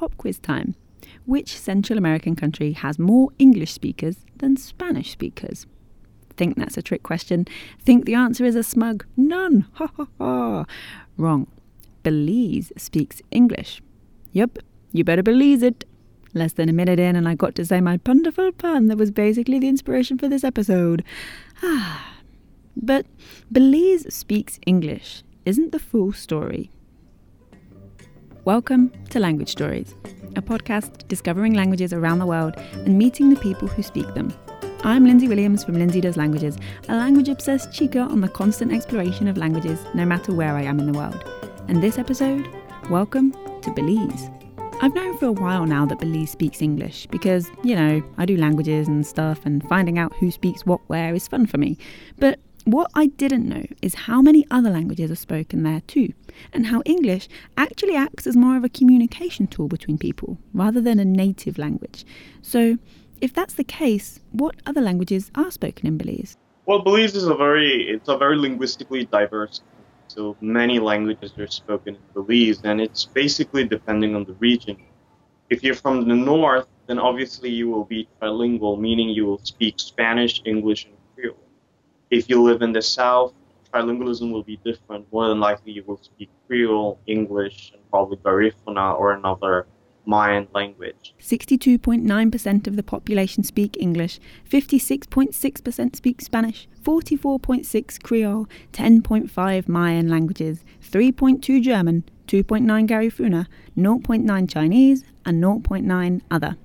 pop quiz time. Which Central American country has more English speakers than Spanish speakers? Think that's a trick question? Think the answer is a smug none? Ha ha ha. Wrong. Belize speaks English. Yup, you better believe it. Less than a minute in, and I got to say my wonderful pun that was basically the inspiration for this episode. Ah. But Belize speaks English isn't the full story. Welcome to Language Stories, a podcast discovering languages around the world and meeting the people who speak them. I'm Lindsay Williams from Lindsay Does Languages, a language obsessed chica on the constant exploration of languages no matter where I am in the world. And this episode, welcome to Belize. I've known for a while now that Belize speaks English because, you know, I do languages and stuff, and finding out who speaks what where is fun for me. But what I didn't know is how many other languages are spoken there too, and how English actually acts as more of a communication tool between people rather than a native language. So, if that's the case, what other languages are spoken in Belize? Well, Belize is a very it's a very linguistically diverse. So many languages are spoken in Belize, and it's basically depending on the region. If you're from the north, then obviously you will be trilingual, meaning you will speak Spanish, English, and Creole. if you live in the South, trilingualism will be different. More than likely, you will speak Creole, English, and probably Garifuna or another Mayan language. 62.9% of the population speak English, 56.6% speak Spanish, 44.6 Creole, 10.5 Mayan languages, 3.2 German, 2.9 Garifuna, 0.9 Chinese, and 0.9 other.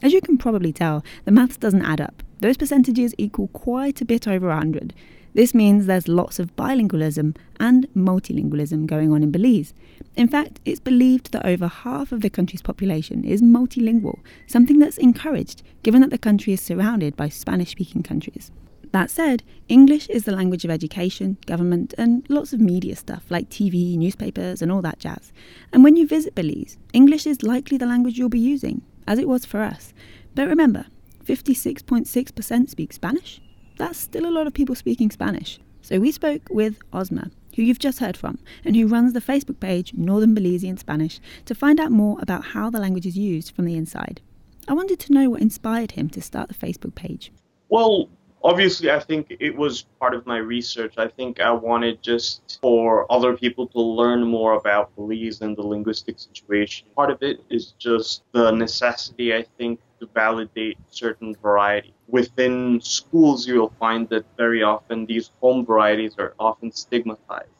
As you can probably tell, the maths doesn't add up. Those percentages equal quite a bit over 100. This means there's lots of bilingualism and multilingualism going on in Belize. In fact, it's believed that over half of the country's population is multilingual, something that's encouraged given that the country is surrounded by Spanish speaking countries. That said, English is the language of education, government, and lots of media stuff like TV, newspapers, and all that jazz. And when you visit Belize, English is likely the language you'll be using, as it was for us. But remember, 56.6% speak Spanish. That's still a lot of people speaking Spanish. So we spoke with Osmer, who you've just heard from, and who runs the Facebook page Northern Belizean Spanish, to find out more about how the language is used from the inside. I wanted to know what inspired him to start the Facebook page. Well, obviously, I think it was part of my research. I think I wanted just for other people to learn more about Belize and the linguistic situation. Part of it is just the necessity, I think, to validate certain variety. Within schools, you will find that very often these home varieties are often stigmatized.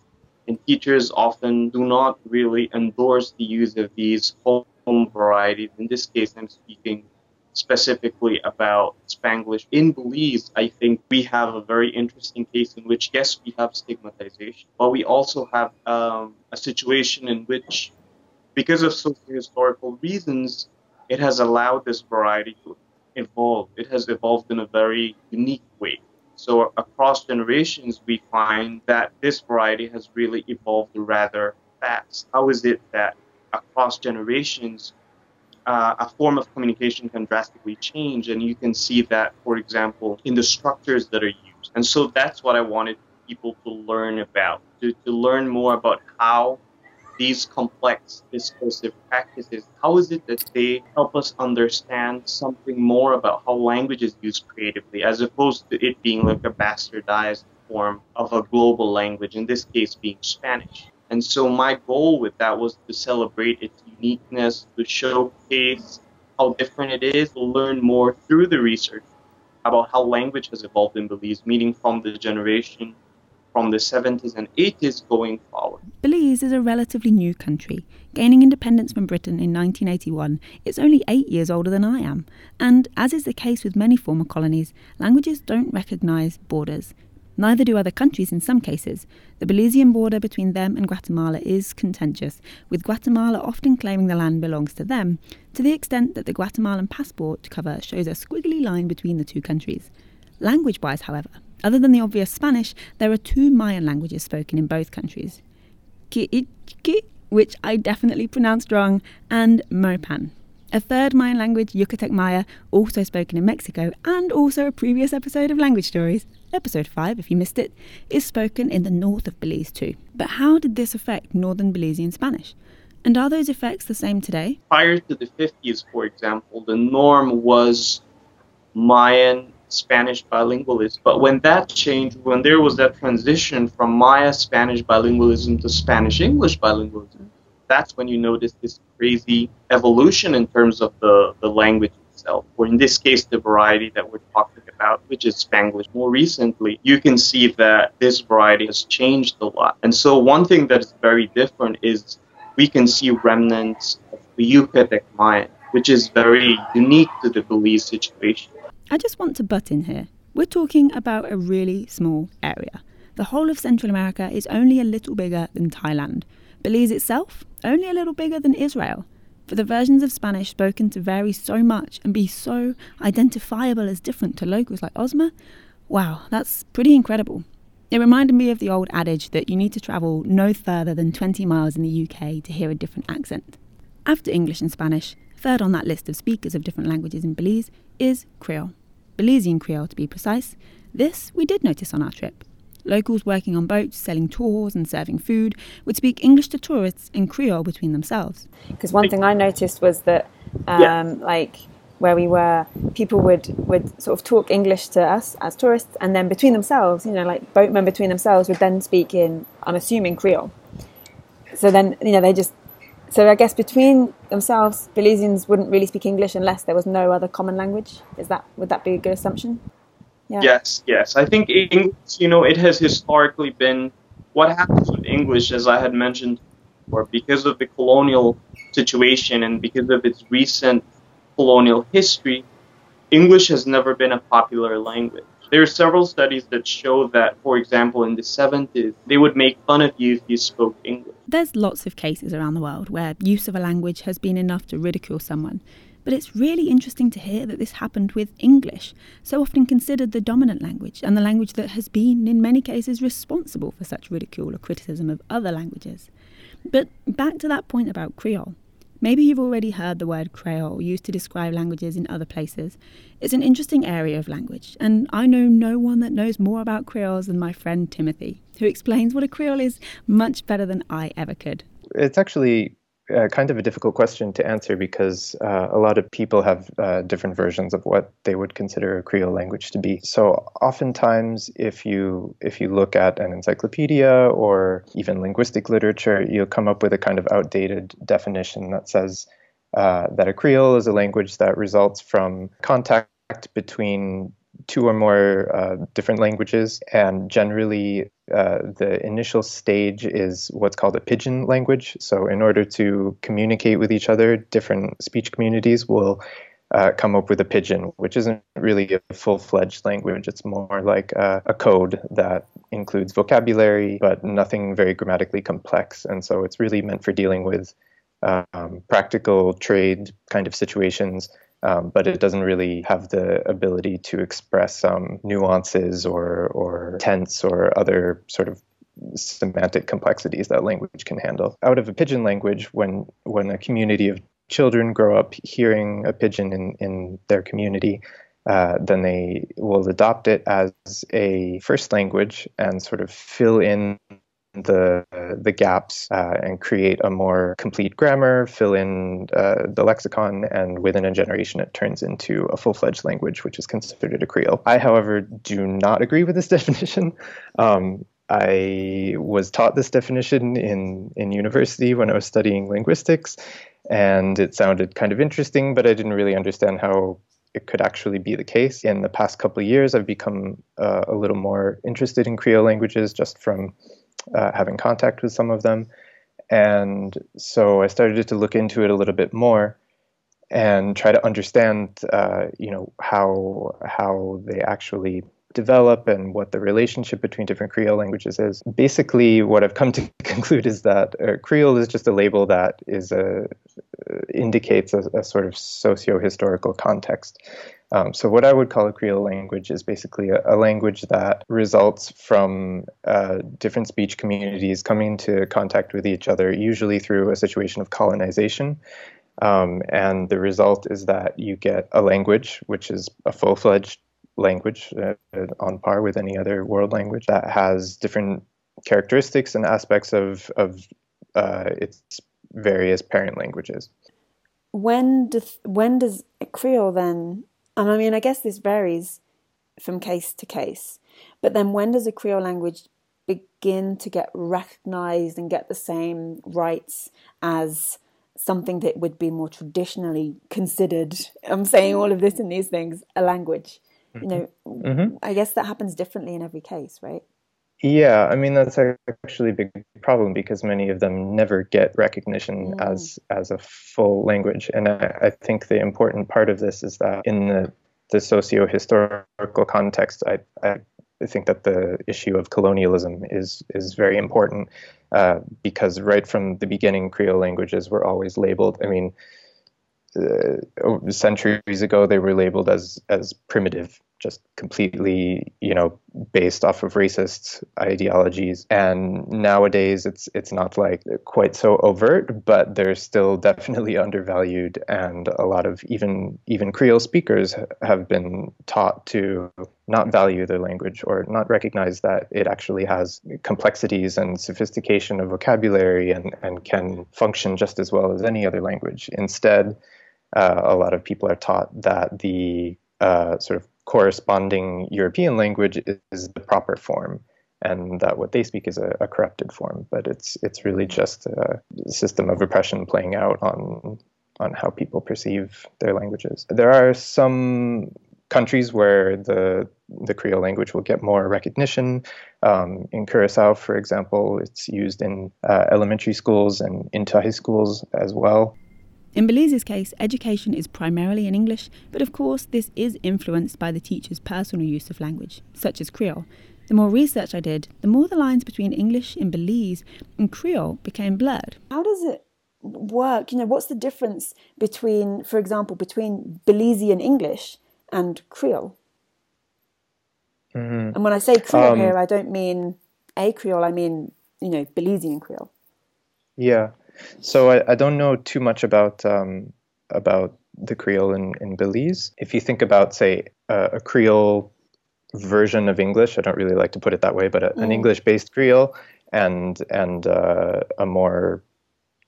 And teachers often do not really endorse the use of these home varieties. In this case, I'm speaking specifically about Spanglish. In Belize, I think we have a very interesting case in which, yes, we have stigmatization, but we also have um, a situation in which, because of socio-historical reasons, it has allowed this variety to evolve. It has evolved in a very unique way. So across generations, we find that this variety has really evolved rather fast. How is it that across generations, uh, a form of communication can drastically change? And you can see that, for example, in the structures that are used. And so that's what I wanted people to learn about, to, to learn more about how these complex discursive practices, how is it that they help us understand something more about how language is used creatively, as opposed to it being like a bastardized form of a global language, in this case being Spanish. And so my goal with that was to celebrate its uniqueness, to showcase how different it is, to learn more through the research about how language has evolved in Belize, meaning from the generation from the 70s and 80s going forward. Belize is a relatively new country. Gaining independence from Britain in 1981, it's only eight years older than I am. And as is the case with many former colonies, languages don't recognise borders. Neither do other countries in some cases. The Belizean border between them and Guatemala is contentious, with Guatemala often claiming the land belongs to them, to the extent that the Guatemalan passport cover shows a squiggly line between the two countries. Language wise, however, other than the obvious Spanish, there are two Mayan languages spoken in both countries Ki'ichki, which I definitely pronounced wrong, and Mopan. A third Mayan language, Yucatec Maya, also spoken in Mexico, and also a previous episode of Language Stories, episode 5 if you missed it, is spoken in the north of Belize too. But how did this affect northern Belizean Spanish? And are those effects the same today? Prior to the 50s, for example, the norm was Mayan Spanish bilingualism. But when that changed, when there was that transition from Maya Spanish bilingualism to Spanish English bilingualism, that's when you notice this crazy evolution in terms of the, the language itself, or in this case, the variety that we're talking about, which is Spanglish. More recently, you can see that this variety has changed a lot. And so, one thing that is very different is we can see remnants of the Yucatec Mayan, which is very unique to the Belize situation. I just want to butt in here. We're talking about a really small area. The whole of Central America is only a little bigger than Thailand. Belize itself, only a little bigger than Israel. For the versions of Spanish spoken to vary so much and be so identifiable as different to locals like Osmer, wow, that's pretty incredible. It reminded me of the old adage that you need to travel no further than 20 miles in the UK to hear a different accent. After English and Spanish, third on that list of speakers of different languages in Belize is Creole. Belizean Creole to be precise. This we did notice on our trip. Locals working on boats, selling tours, and serving food would speak English to tourists in Creole between themselves. Because one thing I noticed was that, um, yeah. like, where we were, people would, would sort of talk English to us as tourists, and then between themselves, you know, like boatmen between themselves would then speak in, I'm assuming, Creole. So then, you know, they just, so I guess between themselves, Belizeans wouldn't really speak English unless there was no other common language. Is that, would that be a good assumption? Yeah. Yes, yes. I think English, you know, it has historically been what happens with English, as I had mentioned before, because of the colonial situation and because of its recent colonial history, English has never been a popular language. There are several studies that show that, for example, in the 70s, they would make fun of you if you spoke English. There's lots of cases around the world where use of a language has been enough to ridicule someone. But it's really interesting to hear that this happened with English, so often considered the dominant language and the language that has been, in many cases, responsible for such ridicule or criticism of other languages. But back to that point about Creole. Maybe you've already heard the word Creole used to describe languages in other places. It's an interesting area of language, and I know no one that knows more about Creoles than my friend Timothy, who explains what a Creole is much better than I ever could. It's actually uh, kind of a difficult question to answer because uh, a lot of people have uh, different versions of what they would consider a Creole language to be. So oftentimes, if you if you look at an encyclopedia or even linguistic literature, you'll come up with a kind of outdated definition that says uh, that a Creole is a language that results from contact between two or more uh, different languages, and generally uh, the initial stage is what's called a pidgin language. So, in order to communicate with each other, different speech communities will uh, come up with a pidgin, which isn't really a full fledged language. It's more like a, a, code that includes vocabulary, but nothing very grammatically complex. And so, it's really meant for dealing with um, practical trade kind of situations um, but it doesn't really have the ability to express um, nuances or, or tense or other sort of semantic complexities that language can handle. Out of a pidgin language, when when a community of children grow up hearing a pidgin in, in their community, uh, then they will adopt it as a first language and sort of fill in the the gaps uh, and create a more complete grammar, fill in uh, the lexicon, and within a generation it turns into a full fledged language, which is considered a Creole. I, however, do not agree with this definition. Um, I was taught this definition in in university when I was studying linguistics, and it sounded kind of interesting, but I didn't really understand how it could actually be the case. In the past couple of years, I've become uh, a little more interested in Creole languages just from uh, having contact with some of them. And so I started to look into it a little bit more and try to understand, uh, you know, how how they actually develop and what the relationship between different Creole languages is. Basically, what I've come to conclude is that uh, Creole is just a label that is a indicates a, a sort of socio-historical context. Um, so, what I would call a Creole language is basically a, a language that results from uh, different speech communities coming into contact with each other, usually through a situation of colonization. Um, and the result is that you get a language, which is a full fledged language uh, on par with any other world language that has different characteristics and aspects of, of uh, its various parent languages. When does when does Creole then? And I mean, I guess this varies from case to case. But then, when does a Creole language begin to get recognized and get the same rights as something that would be more traditionally considered? I'm saying all of this and these things a language. You know, mm-hmm. I guess that happens differently in every case, right? Yeah, I mean that's actually a big problem because many of them never get recognition mm. as as a full language, and I, I, think the important part of this is that in the the socio-historical context, I, I think that the issue of colonialism is is very important uh, because right from the beginning, Creole languages were always labeled. I mean, uh, centuries ago, they were labeled as as primitive just completely, you know, based off of racist ideologies. And nowadays, it's it's not like quite so overt, but they're still definitely undervalued. And a lot of even even Creole speakers have been taught to not value their language or not recognize that it actually has complexities and sophistication of vocabulary and, and can function just as well as any other language. Instead, uh, a lot of people are taught that the uh, sort of corresponding European language is the proper form, and that what they speak is a, a corrupted form. But it's it's really just a system of oppression playing out on on how people perceive their languages. There are some countries where the the Creole language will get more recognition. Um, in Curacao, for example, it's used in uh, elementary schools and into high schools as well. In Belize's case, education is primarily in English, but of course, this is influenced by the teacher's personal use of language, such as Creole. The more research I did, the more the lines between English in Belize and Creole became blurred. How does it work? You know, what's the difference between, for example, between Belizean English and Creole? Mm-hmm. And when I say Creole um, here, I don't mean a Creole, I mean, you know, Belizean Creole. Yeah. So I, I don't know too much about um, about the Creole in, in Belize. If you think about, say, uh, a Creole version of English, I don't really like to put it that way, but a, mm. an English-based Creole and and uh, a more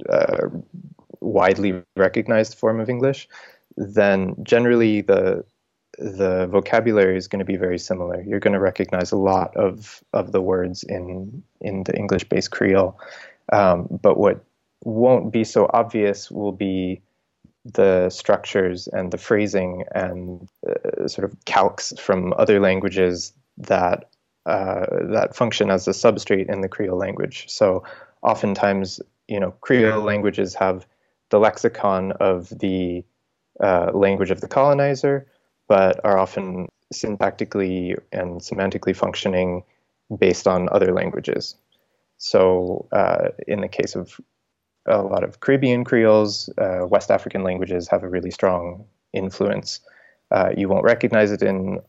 uh, widely recognized form of English, then generally the the vocabulary is going to be very similar. You're going to recognize a lot of of the words in in the English-based Creole, um, but what won't be so obvious will be the structures and the phrasing and uh, sort of calques from other languages that uh, that function as a substrate in the Creole language. So oftentimes, you know, Creole languages have the lexicon of the uh, language of the colonizer, but are often syntactically and semantically functioning based on other languages. So, uh, in the case of a lot of Caribbean Creoles, uh, West African languages have a really strong influence. Uh, you won't recognize it in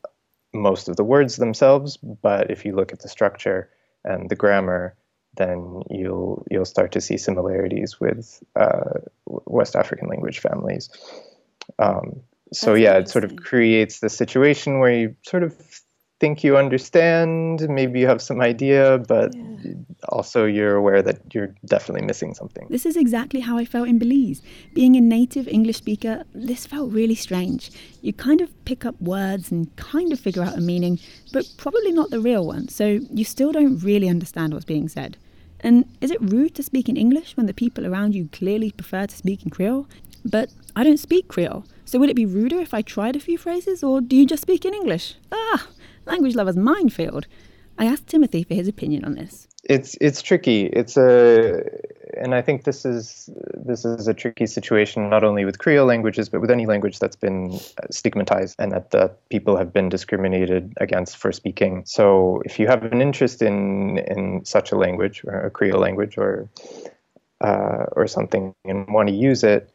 most of the words themselves, but if you look at the structure and the grammar, then you'll you'll start to see similarities with uh, West African language families. Um, so That's yeah, it sort of creates the situation where you sort of think you understand, maybe you have some idea, but yeah. also you're aware that you're definitely missing something. This is exactly how I felt in Belize. Being a native English speaker, this felt really strange. You kind of pick up words and kind of figure out a meaning, but probably not the real one, so you still don't really understand what's being said. And is it rude to speak in English when the people around you clearly prefer to speak in Creole? But I don't speak Creole, so would it be ruder if I tried a few phrases, or do you just speak in English? Ah, language lover's minefield. I asked Timothy for his opinion on this. It's it's tricky. It's a and I think this is this is a tricky situation not only with Creole languages but with any language that's been stigmatized and that, that people have been discriminated against for speaking. So if you have an interest in in such a language or a Creole language or uh, or something and want to use it,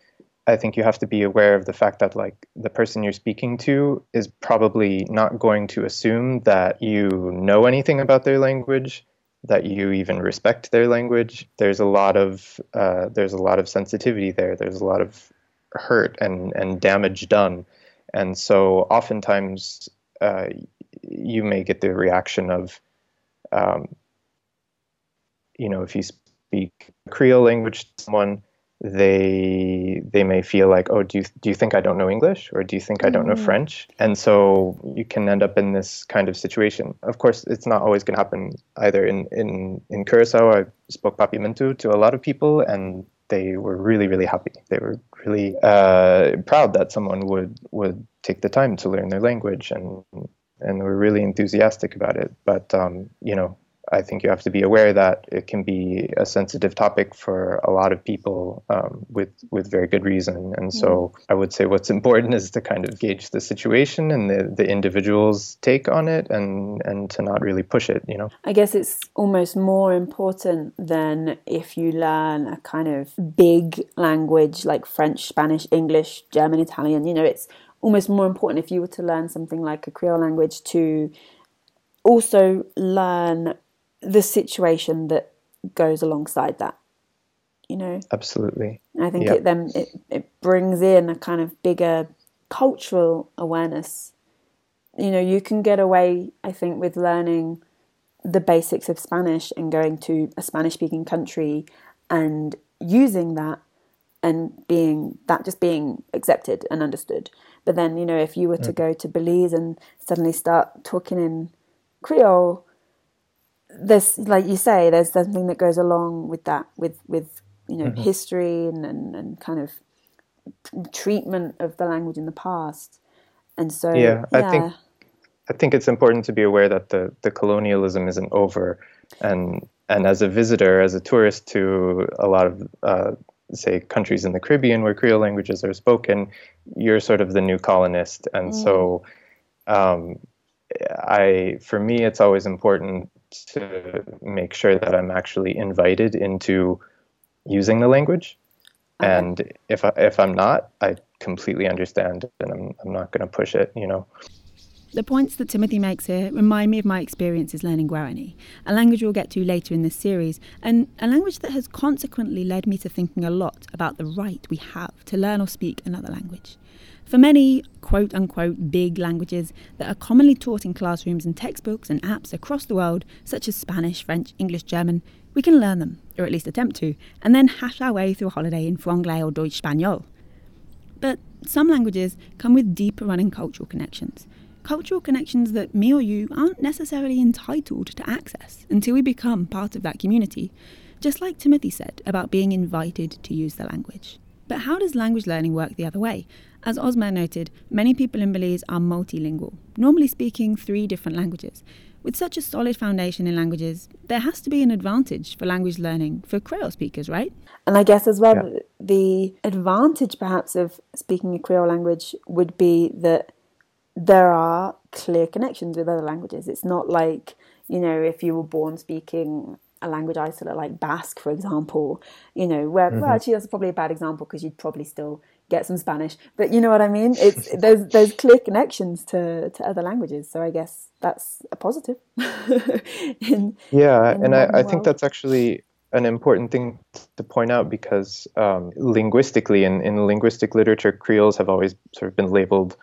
I think you have to be aware of the fact that like the person you're speaking to is probably not going to assume that you know anything about their language, that you even respect their language. There's a lot of uh, there's a lot of sensitivity there. There's a lot of hurt and and damage done, and so oftentimes uh, you may get the reaction of, um, you know, if you speak Creole language to someone they they may feel like oh do you do you think I don't know English? Or do you think I don't know mm. French? And so you can end up in this kind of situation. Of course it's not always going to happen either in in in Curacao. I spoke Papiamentu to a lot of people and they were really really happy. They were really uh, proud that someone would would take the time to learn their language and and were really enthusiastic about it. But um, you know I think you have to be aware that it can be a sensitive topic for a lot of people um, with with very good reason. And so mm. I would say what's important is to kind of gauge the situation and the, the individual's take on it and, and to not really push it, you know. I guess it's almost more important than if you learn a kind of big language like French, Spanish, English, German, Italian, you know, it's almost more important if you were to learn something like a Creole language to also learn the situation that goes alongside that you know absolutely i think yep. it then it, it brings in a kind of bigger cultural awareness you know you can get away i think with learning the basics of spanish and going to a spanish speaking country and using that and being that just being accepted and understood but then you know if you were to mm. go to belize and suddenly start talking in creole there's like you say there's something that goes along with that with with you know mm-hmm. history and, and, and kind of treatment of the language in the past and so yeah, yeah, i think i think it's important to be aware that the the colonialism isn't over and and as a visitor as a tourist to a lot of uh, say countries in the caribbean where creole languages are spoken you're sort of the new colonist and mm. so um, i for me it's always important to make sure that I'm actually invited into using the language. Okay. And if I, if I'm not, I completely understand, and I'm I'm not going to push it. You know. The points that Timothy makes here remind me of my experiences learning Guarani, a language we'll get to later in this series, and a language that has consequently led me to thinking a lot about the right we have to learn or speak another language. For many quote unquote big languages that are commonly taught in classrooms and textbooks and apps across the world, such as Spanish, French, English, German, we can learn them, or at least attempt to, and then hash our way through a holiday in Franglais or Deutsch Spanol. But some languages come with deeper running cultural connections. Cultural connections that me or you aren't necessarily entitled to access until we become part of that community, just like Timothy said about being invited to use the language. But how does language learning work the other way? As Osmer noted, many people in Belize are multilingual, normally speaking three different languages. With such a solid foundation in languages, there has to be an advantage for language learning for Creole speakers, right? And I guess as well, yeah. the advantage perhaps of speaking a Creole language would be that there are clear connections with other languages. It's not like, you know, if you were born speaking a language isolate like Basque, for example, you know, where, mm-hmm. well, actually, that's probably a bad example because you'd probably still get some Spanish. But you know what I mean? It's there's there's clear connections to to other languages. So I guess that's a positive. in, yeah, in and I, I think that's actually an important thing to point out because um, linguistically, in, in linguistic literature, Creoles have always sort of been labeled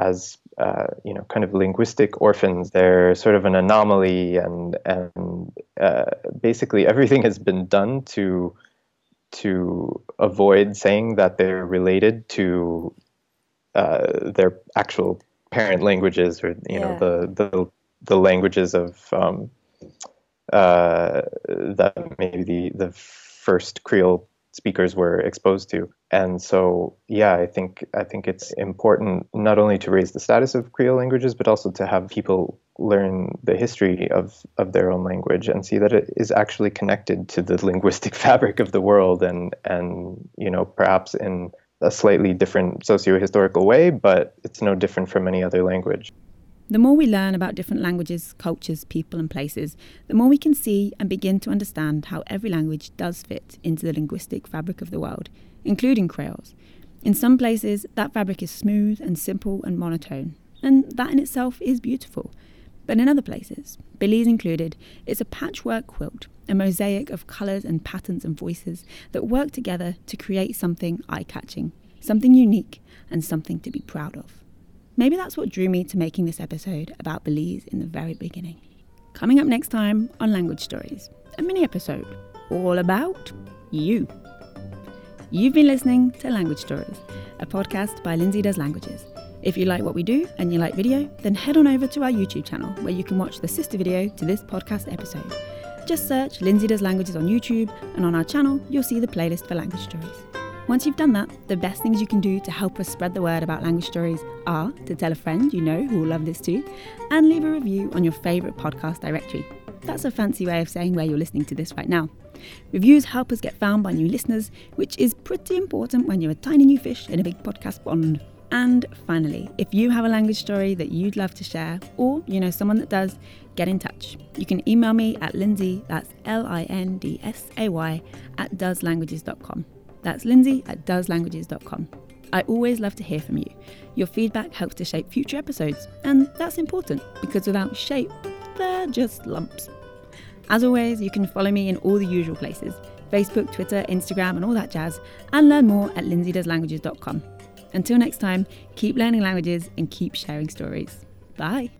as uh, you know kind of linguistic orphans. They're sort of an anomaly, and and uh, basically everything has been done to to avoid saying that they're related to uh, their actual parent languages or you yeah. know the, the the languages of um, uh, that maybe the the first Creole speakers were exposed to. And so, yeah, I think I think it's important not only to raise the status of Creole languages, but also to have people learn the history of, of their own language and see that it is actually connected to the linguistic fabric of the world and and you know perhaps in a slightly different socio-historical way, but it's no different from any other language. The more we learn about different languages, cultures, people, and places, the more we can see and begin to understand how every language does fit into the linguistic fabric of the world, including Creoles. In some places, that fabric is smooth and simple and monotone, and that in itself is beautiful. But in other places, Belize included, it's a patchwork quilt, a mosaic of colours and patterns and voices that work together to create something eye catching, something unique, and something to be proud of. Maybe that's what drew me to making this episode about Belize in the very beginning. Coming up next time on Language Stories, a mini episode all about you. You've been listening to Language Stories, a podcast by Lindsay Does Languages. If you like what we do and you like video, then head on over to our YouTube channel where you can watch the sister video to this podcast episode. Just search Lindsay Does Languages on YouTube, and on our channel, you'll see the playlist for language stories. Once you've done that, the best things you can do to help us spread the word about language stories are to tell a friend you know who will love this too, and leave a review on your favourite podcast directory. That's a fancy way of saying where you're listening to this right now. Reviews help us get found by new listeners, which is pretty important when you're a tiny new fish in a big podcast pond. And finally, if you have a language story that you'd love to share, or you know someone that does, get in touch. You can email me at Lindsay, that's L I N D S A Y, at doeslanguages.com. That's Lindsay at doeslanguages.com. I always love to hear from you. Your feedback helps to shape future episodes, and that's important because without shape, they're just lumps. As always, you can follow me in all the usual places Facebook, Twitter, Instagram, and all that jazz, and learn more at lindsaydoeslanguages.com. Until next time, keep learning languages and keep sharing stories. Bye.